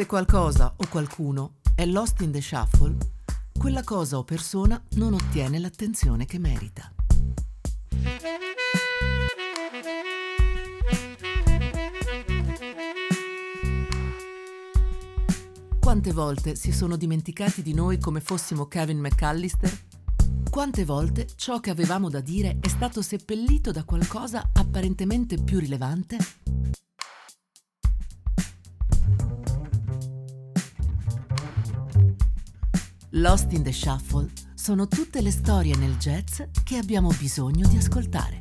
Se qualcosa o qualcuno è lost in the shuffle, quella cosa o persona non ottiene l'attenzione che merita. Quante volte si sono dimenticati di noi come fossimo Kevin McAllister? Quante volte ciò che avevamo da dire è stato seppellito da qualcosa apparentemente più rilevante? Lost in the Shuffle sono tutte le storie nel jazz che abbiamo bisogno di ascoltare.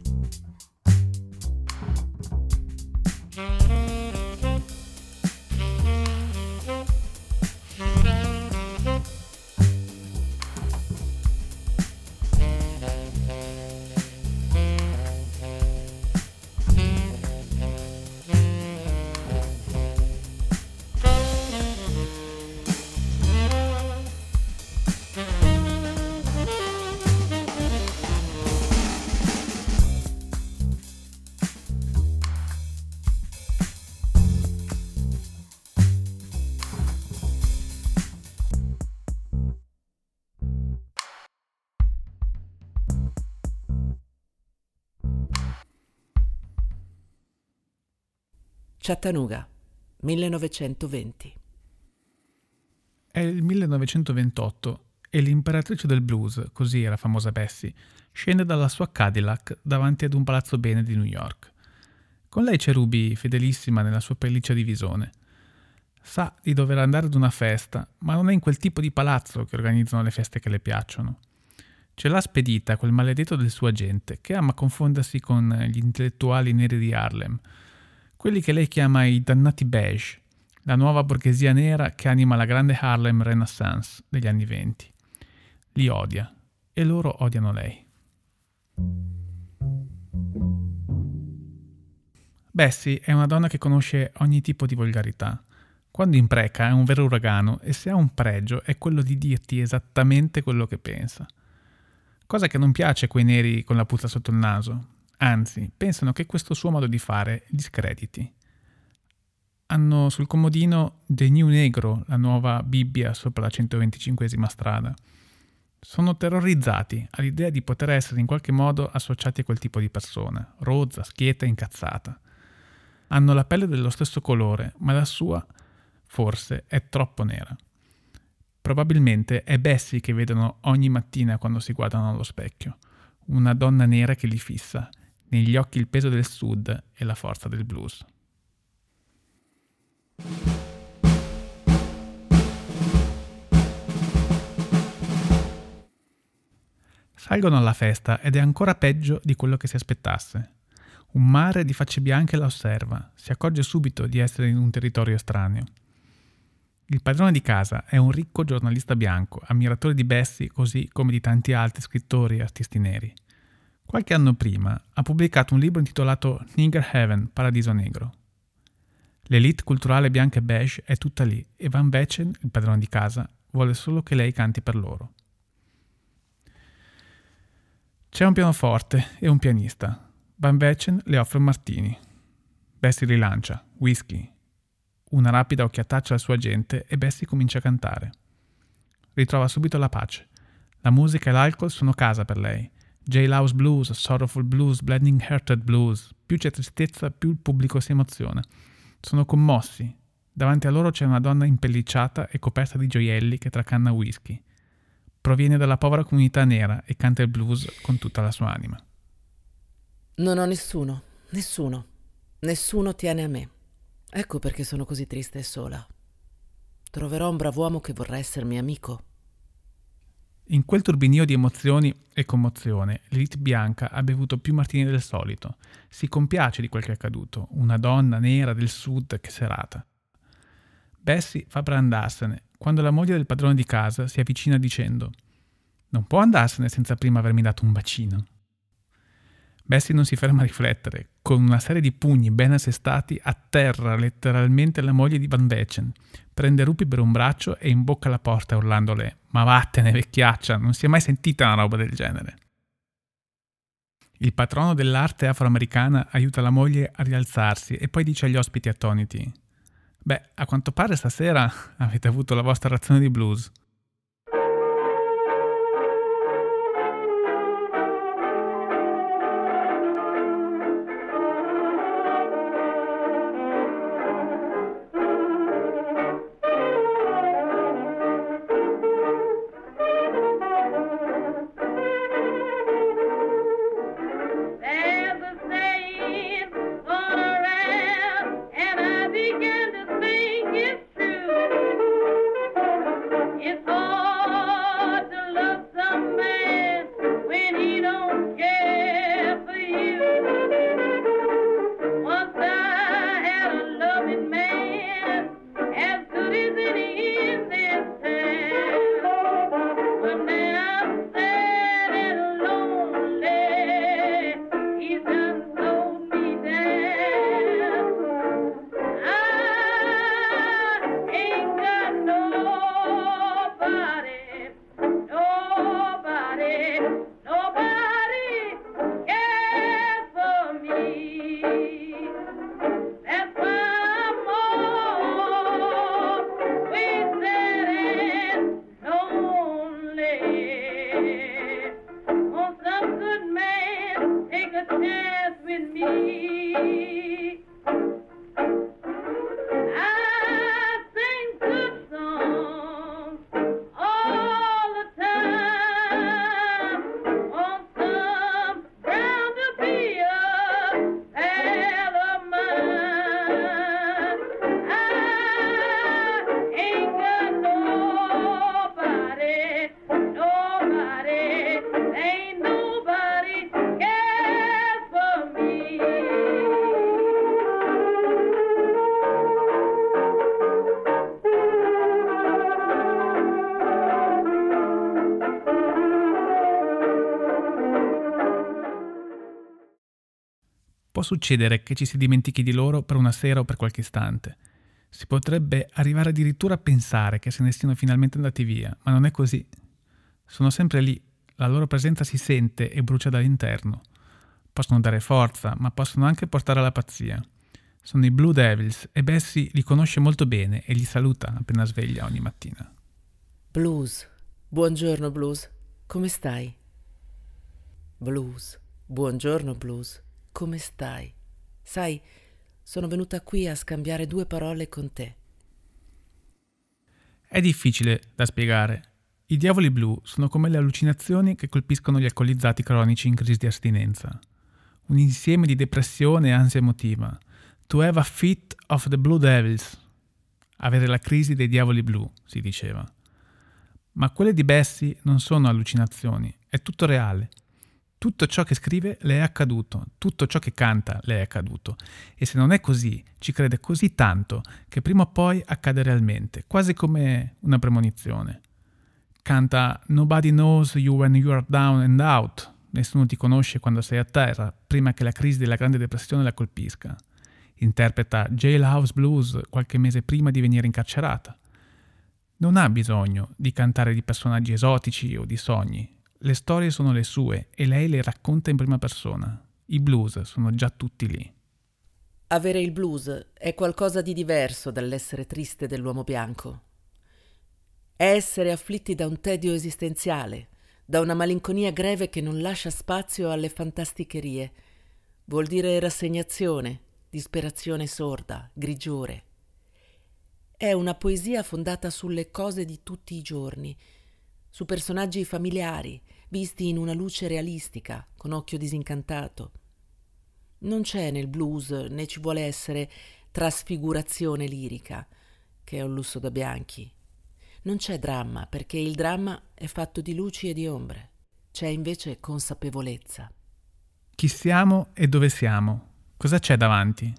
Chattanooga, 1920. È il 1928 e l'imperatrice del blues, così era famosa Bessie, scende dalla sua Cadillac davanti ad un palazzo bene di New York. Con lei c'è Ruby, fedelissima nella sua pelliccia di visone. Sa di dover andare ad una festa, ma non è in quel tipo di palazzo che organizzano le feste che le piacciono. Ce l'ha spedita quel maledetto del suo agente, che ama confondersi con gli intellettuali neri di Harlem, quelli che lei chiama i dannati beige, la nuova borghesia nera che anima la grande Harlem Renaissance degli anni venti. Li odia e loro odiano lei. Bessie è una donna che conosce ogni tipo di volgarità. Quando impreca è un vero uragano e se ha un pregio è quello di dirti esattamente quello che pensa. Cosa che non piace a quei neri con la puzza sotto il naso, Anzi, pensano che questo suo modo di fare li screditi. Hanno sul comodino The New Negro, la nuova Bibbia sopra la 125 strada. Sono terrorizzati all'idea di poter essere in qualche modo associati a quel tipo di persona, rozza, schietta e incazzata. Hanno la pelle dello stesso colore, ma la sua, forse, è troppo nera. Probabilmente è Bessie che vedono ogni mattina quando si guardano allo specchio, una donna nera che li fissa negli occhi il peso del sud e la forza del blues. Salgono alla festa ed è ancora peggio di quello che si aspettasse. Un mare di facce bianche la osserva, si accorge subito di essere in un territorio estraneo. Il padrone di casa è un ricco giornalista bianco, ammiratore di Bessie così come di tanti altri scrittori e artisti neri. Qualche anno prima ha pubblicato un libro intitolato Nigger Heaven, Paradiso Negro. L'elite culturale bianca e beige è tutta lì e Van Vechen, il padrone di casa, vuole solo che lei canti per loro. C'è un pianoforte e un pianista. Van Vechen le offre un martini. Bessie rilancia, whisky. Una rapida occhiataccia al suo agente e Bessie comincia a cantare. Ritrova subito la pace. La musica e l'alcol sono casa per lei Jailhouse Blues, Sorrowful Blues, Blending Hearted Blues. Più c'è tristezza, più il pubblico si emoziona. Sono commossi. Davanti a loro c'è una donna impellicciata e coperta di gioielli che tracanna whisky. Proviene dalla povera comunità nera e canta il blues con tutta la sua anima. Non ho nessuno, nessuno. Nessuno tiene a me. Ecco perché sono così triste e sola. Troverò un brav'uomo che vorrà essermi amico. In quel turbinio di emozioni e commozione, l'elite bianca ha bevuto più martini del solito. Si compiace di quel che è accaduto. Una donna nera del sud, che serata. Bessie fa per andarsene, quando la moglie del padrone di casa si avvicina dicendo Non può andarsene senza prima avermi dato un bacino. Bessie non si ferma a riflettere. Con una serie di pugni ben assestati atterra letteralmente la moglie di Van Vechen, prende Rupi per un braccio e imbocca la porta urlandole Ma vattene vecchiaccia, non si è mai sentita una roba del genere. Il patrono dell'arte afroamericana aiuta la moglie a rialzarsi e poi dice agli ospiti attoniti Beh, a quanto pare stasera avete avuto la vostra razione di blues. Può succedere che ci si dimentichi di loro per una sera o per qualche istante. Si potrebbe arrivare addirittura a pensare che se ne siano finalmente andati via, ma non è così. Sono sempre lì, la loro presenza si sente e brucia dall'interno. Possono dare forza, ma possono anche portare alla pazzia. Sono i Blue Devils e Bessie li conosce molto bene e li saluta appena sveglia ogni mattina. Blues. Buongiorno Blues. Come stai? Blues. Buongiorno Blues come stai? Sai, sono venuta qui a scambiare due parole con te. È difficile da spiegare. I diavoli blu sono come le allucinazioni che colpiscono gli alcolizzati cronici in crisi di astinenza. Un insieme di depressione e ansia emotiva. To have a fit of the blue devils. Avere la crisi dei diavoli blu, si diceva. Ma quelle di Bessie non sono allucinazioni, è tutto reale. Tutto ciò che scrive le è accaduto, tutto ciò che canta le è accaduto. E se non è così, ci crede così tanto che prima o poi accade realmente, quasi come una premonizione. Canta Nobody knows you when you are down and out. Nessuno ti conosce quando sei a terra, prima che la crisi della Grande Depressione la colpisca. Interpreta Jailhouse Blues qualche mese prima di venire incarcerata. Non ha bisogno di cantare di personaggi esotici o di sogni, le storie sono le sue e lei le racconta in prima persona. I blues sono già tutti lì. Avere il blues è qualcosa di diverso dall'essere triste dell'uomo bianco. È essere afflitti da un tedio esistenziale, da una malinconia greve che non lascia spazio alle fantasticherie. Vuol dire rassegnazione, disperazione sorda, grigiore. È una poesia fondata sulle cose di tutti i giorni, su personaggi familiari, visti in una luce realistica, con occhio disincantato. Non c'è nel blues né ci vuole essere trasfigurazione lirica, che è un lusso da bianchi. Non c'è dramma, perché il dramma è fatto di luci e di ombre. C'è invece consapevolezza. Chi siamo e dove siamo? Cosa c'è davanti?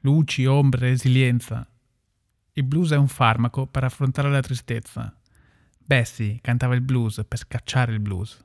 Luci, ombre, resilienza. Il blues è un farmaco per affrontare la tristezza, Bessie cantava il blues per scacciare il blues.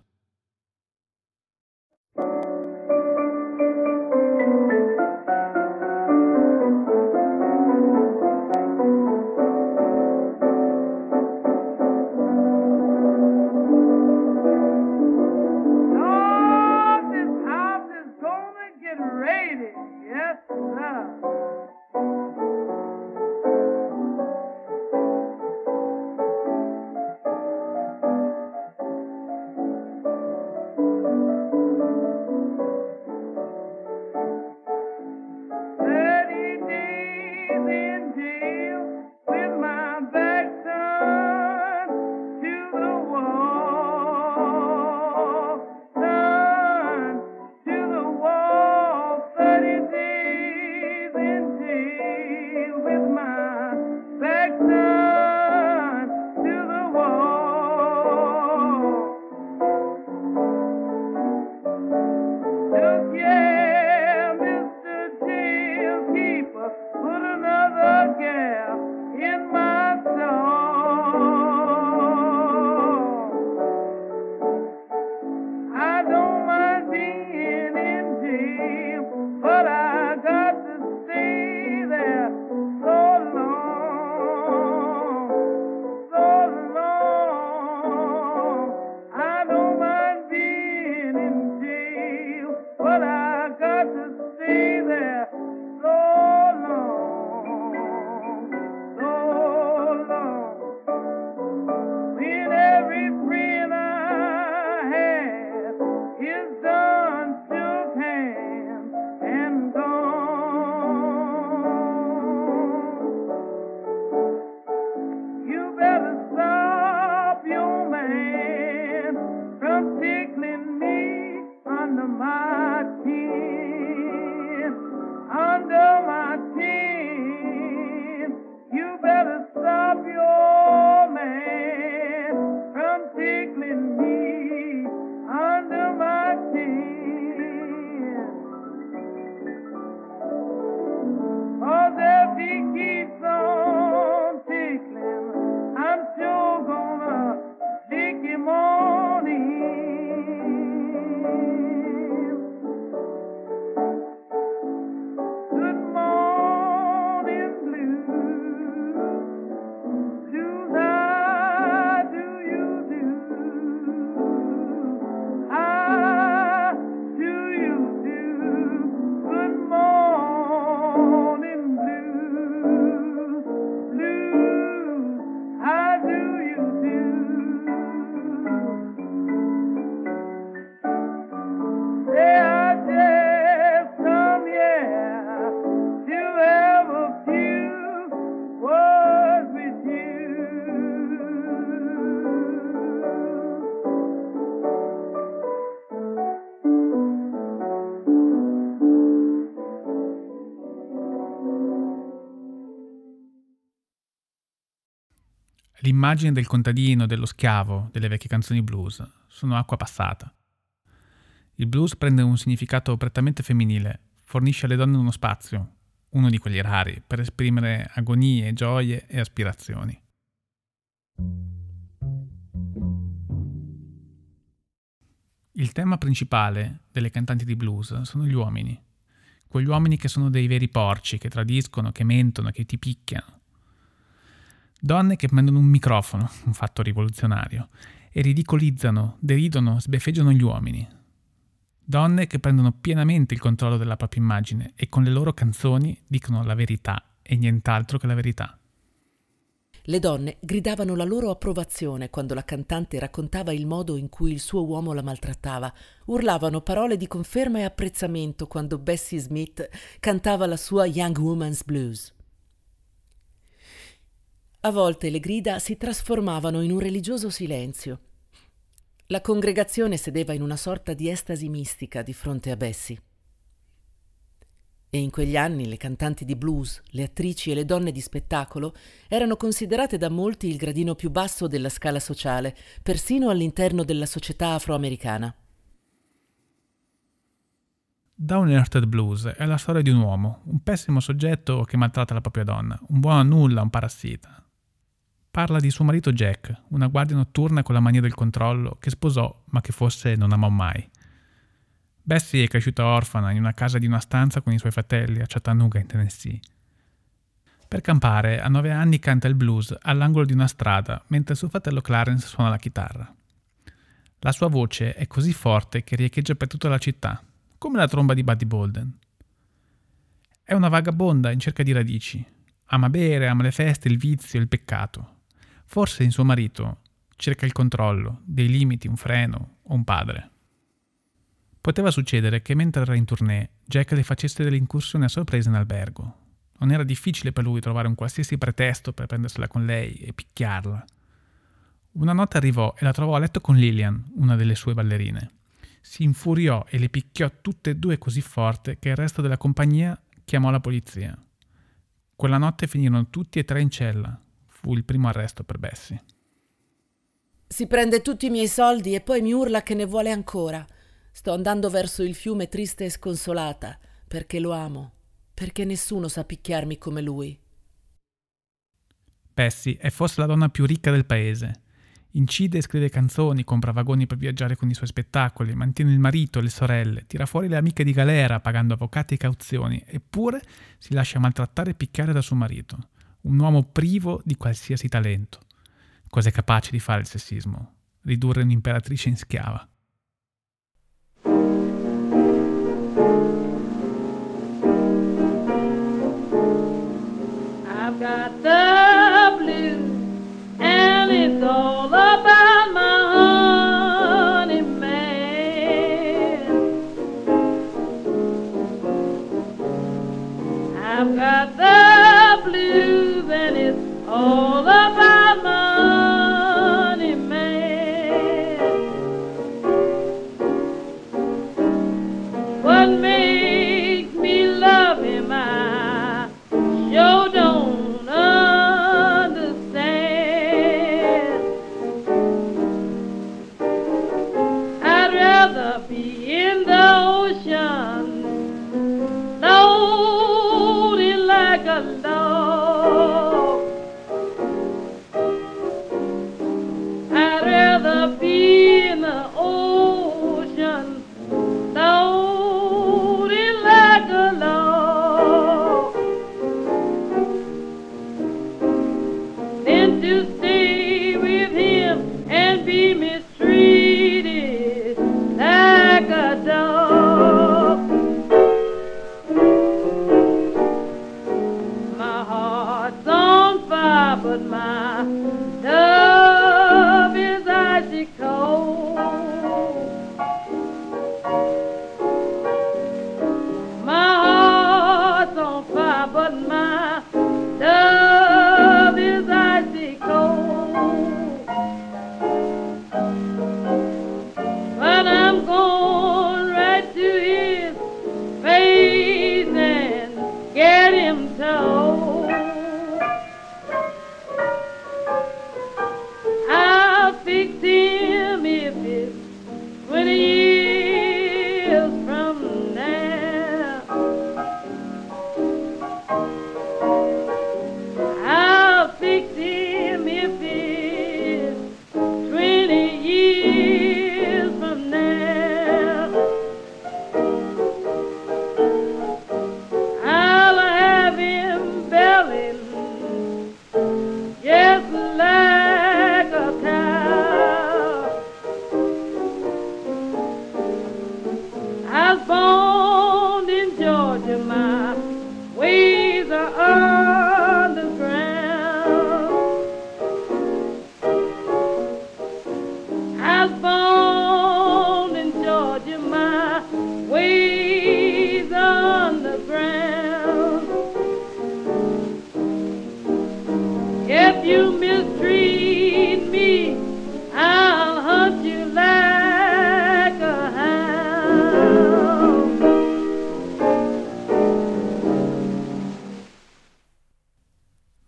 L'immagine del contadino, dello schiavo, delle vecchie canzoni blues sono acqua passata. Il blues prende un significato prettamente femminile, fornisce alle donne uno spazio, uno di quelli rari, per esprimere agonie, gioie e aspirazioni. Il tema principale delle cantanti di blues sono gli uomini, quegli uomini che sono dei veri porci, che tradiscono, che mentono, che ti picchiano, Donne che prendono un microfono, un fatto rivoluzionario, e ridicolizzano, deridono, sbeffeggiano gli uomini. Donne che prendono pienamente il controllo della propria immagine e con le loro canzoni dicono la verità e nient'altro che la verità. Le donne gridavano la loro approvazione quando la cantante raccontava il modo in cui il suo uomo la maltrattava. Urlavano parole di conferma e apprezzamento quando Bessie Smith cantava la sua Young Woman's Blues. A volte le grida si trasformavano in un religioso silenzio. La congregazione sedeva in una sorta di estasi mistica di fronte a Bessie. E in quegli anni le cantanti di blues, le attrici e le donne di spettacolo erano considerate da molti il gradino più basso della scala sociale, persino all'interno della società afroamericana. Down Earthed Blues è la storia di un uomo, un pessimo soggetto che maltratta la propria donna, un buono a nulla, un parassita, Parla di suo marito Jack, una guardia notturna con la mania del controllo, che sposò ma che forse non amò mai. Bessie è cresciuta orfana in una casa di una stanza con i suoi fratelli a Chattanooga in Tennessee. Per campare, a nove anni canta il blues all'angolo di una strada mentre suo fratello Clarence suona la chitarra. La sua voce è così forte che riecheggia per tutta la città, come la tromba di Buddy Bolden. È una vagabonda in cerca di radici. Ama bere, ama le feste, il vizio, il peccato. Forse in suo marito cerca il controllo, dei limiti, un freno o un padre. Poteva succedere che mentre era in tournée Jack le facesse delle incursioni a sorpresa in albergo. Non era difficile per lui trovare un qualsiasi pretesto per prendersela con lei e picchiarla. Una notte arrivò e la trovò a letto con Lillian, una delle sue ballerine. Si infuriò e le picchiò tutte e due così forte che il resto della compagnia chiamò la polizia. Quella notte finirono tutti e tre in cella, fu il primo arresto per Bessie. Si prende tutti i miei soldi e poi mi urla che ne vuole ancora. Sto andando verso il fiume triste e sconsolata, perché lo amo, perché nessuno sa picchiarmi come lui. Bessie è forse la donna più ricca del paese. Incide e scrive canzoni, compra vagoni per viaggiare con i suoi spettacoli, mantiene il marito, le sorelle, tira fuori le amiche di galera pagando avvocati e cauzioni, eppure si lascia maltrattare e picchiare da suo marito un uomo privo di qualsiasi talento. Cosa è capace di fare il sessismo? Ridurre un'imperatrice in schiava. about the blues and it's all about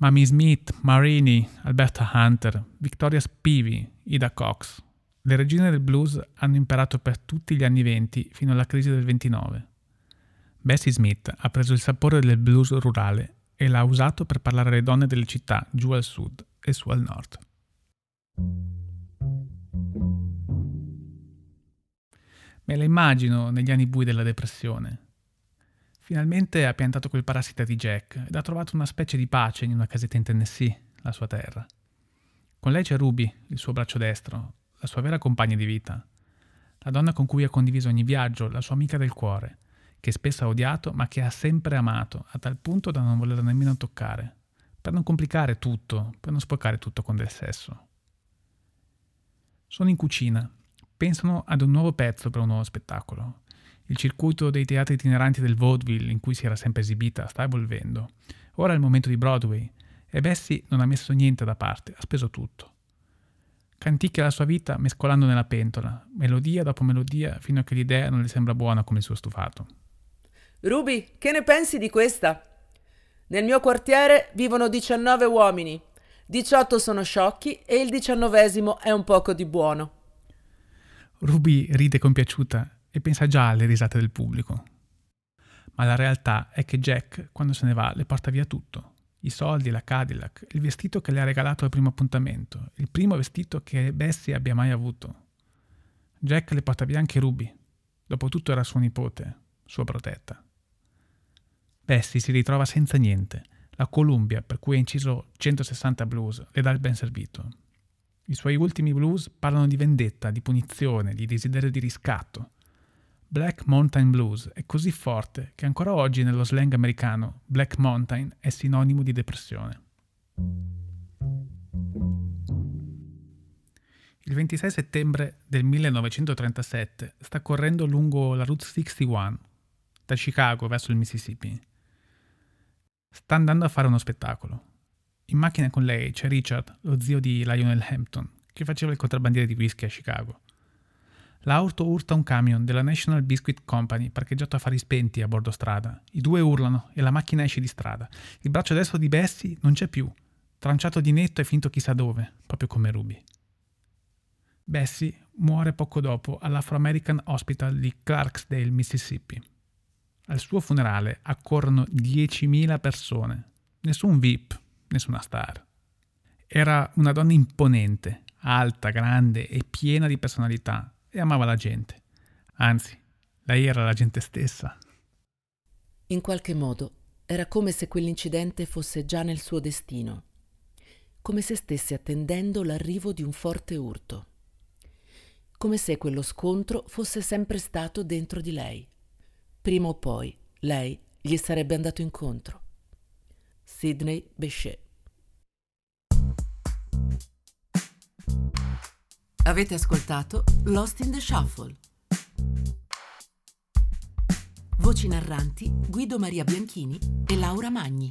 Mamie Smith, Marini, Alberta Hunter, Victoria Spivey, Ida Cox. Le regine del blues hanno imperato per tutti gli anni venti fino alla crisi del 29. Bessie Smith ha preso il sapore del blues rurale e l'ha usato per parlare alle donne delle città giù al sud e su al nord. Me la immagino negli anni bui della depressione, Finalmente ha piantato quel parassita di Jack ed ha trovato una specie di pace in una casetta in Tennessee, la sua terra. Con lei c'è Ruby, il suo braccio destro, la sua vera compagna di vita, la donna con cui ha condiviso ogni viaggio, la sua amica del cuore, che spesso ha odiato ma che ha sempre amato, a tal punto da non volerla nemmeno toccare, per non complicare tutto, per non sporcare tutto con del sesso. Sono in cucina, pensano ad un nuovo pezzo per un nuovo spettacolo il circuito dei teatri itineranti del vaudeville in cui si era sempre esibita sta evolvendo. Ora è il momento di Broadway e Bessie non ha messo niente da parte, ha speso tutto. Canticchia la sua vita mescolando nella pentola, melodia dopo melodia, fino a che l'idea non le sembra buona come il suo stufato. Ruby, che ne pensi di questa? Nel mio quartiere vivono 19 uomini, 18 sono sciocchi e il diciannovesimo è un poco di buono. Ruby ride compiaciuta e pensa già alle risate del pubblico. Ma la realtà è che Jack, quando se ne va, le porta via tutto. I soldi, la Cadillac, il vestito che le ha regalato al primo appuntamento, il primo vestito che Bessie abbia mai avuto. Jack le porta via anche Ruby. Dopotutto era suo nipote, sua protetta. Bessie si ritrova senza niente. La Columbia, per cui ha inciso 160 blues, le dà il ben servito. I suoi ultimi blues parlano di vendetta, di punizione, di desiderio di riscatto. Black Mountain Blues è così forte che ancora oggi nello slang americano Black Mountain è sinonimo di depressione. Il 26 settembre del 1937 sta correndo lungo la Route 61 da Chicago verso il Mississippi. sta andando a fare uno spettacolo. In macchina con lei c'è Richard, lo zio di Lionel Hampton, che faceva il contrabbandiere di whisky a Chicago. L'auto urta un camion della National Biscuit Company parcheggiato a fari spenti a bordo strada. I due urlano e la macchina esce di strada. Il braccio destro di Bessie non c'è più, tranciato di netto e finto chissà dove, proprio come Ruby. Bessie muore poco dopo all'Afro-American Hospital di Clarksdale, Mississippi. Al suo funerale accorrono 10.000 persone, nessun VIP, nessuna star. Era una donna imponente, alta, grande e piena di personalità e amava la gente. Anzi, lei era la gente stessa. In qualche modo era come se quell'incidente fosse già nel suo destino, come se stesse attendendo l'arrivo di un forte urto, come se quello scontro fosse sempre stato dentro di lei. Prima o poi lei gli sarebbe andato incontro. Sidney Bechet Avete ascoltato Lost in the Shuffle. Voci narranti Guido Maria Bianchini e Laura Magni.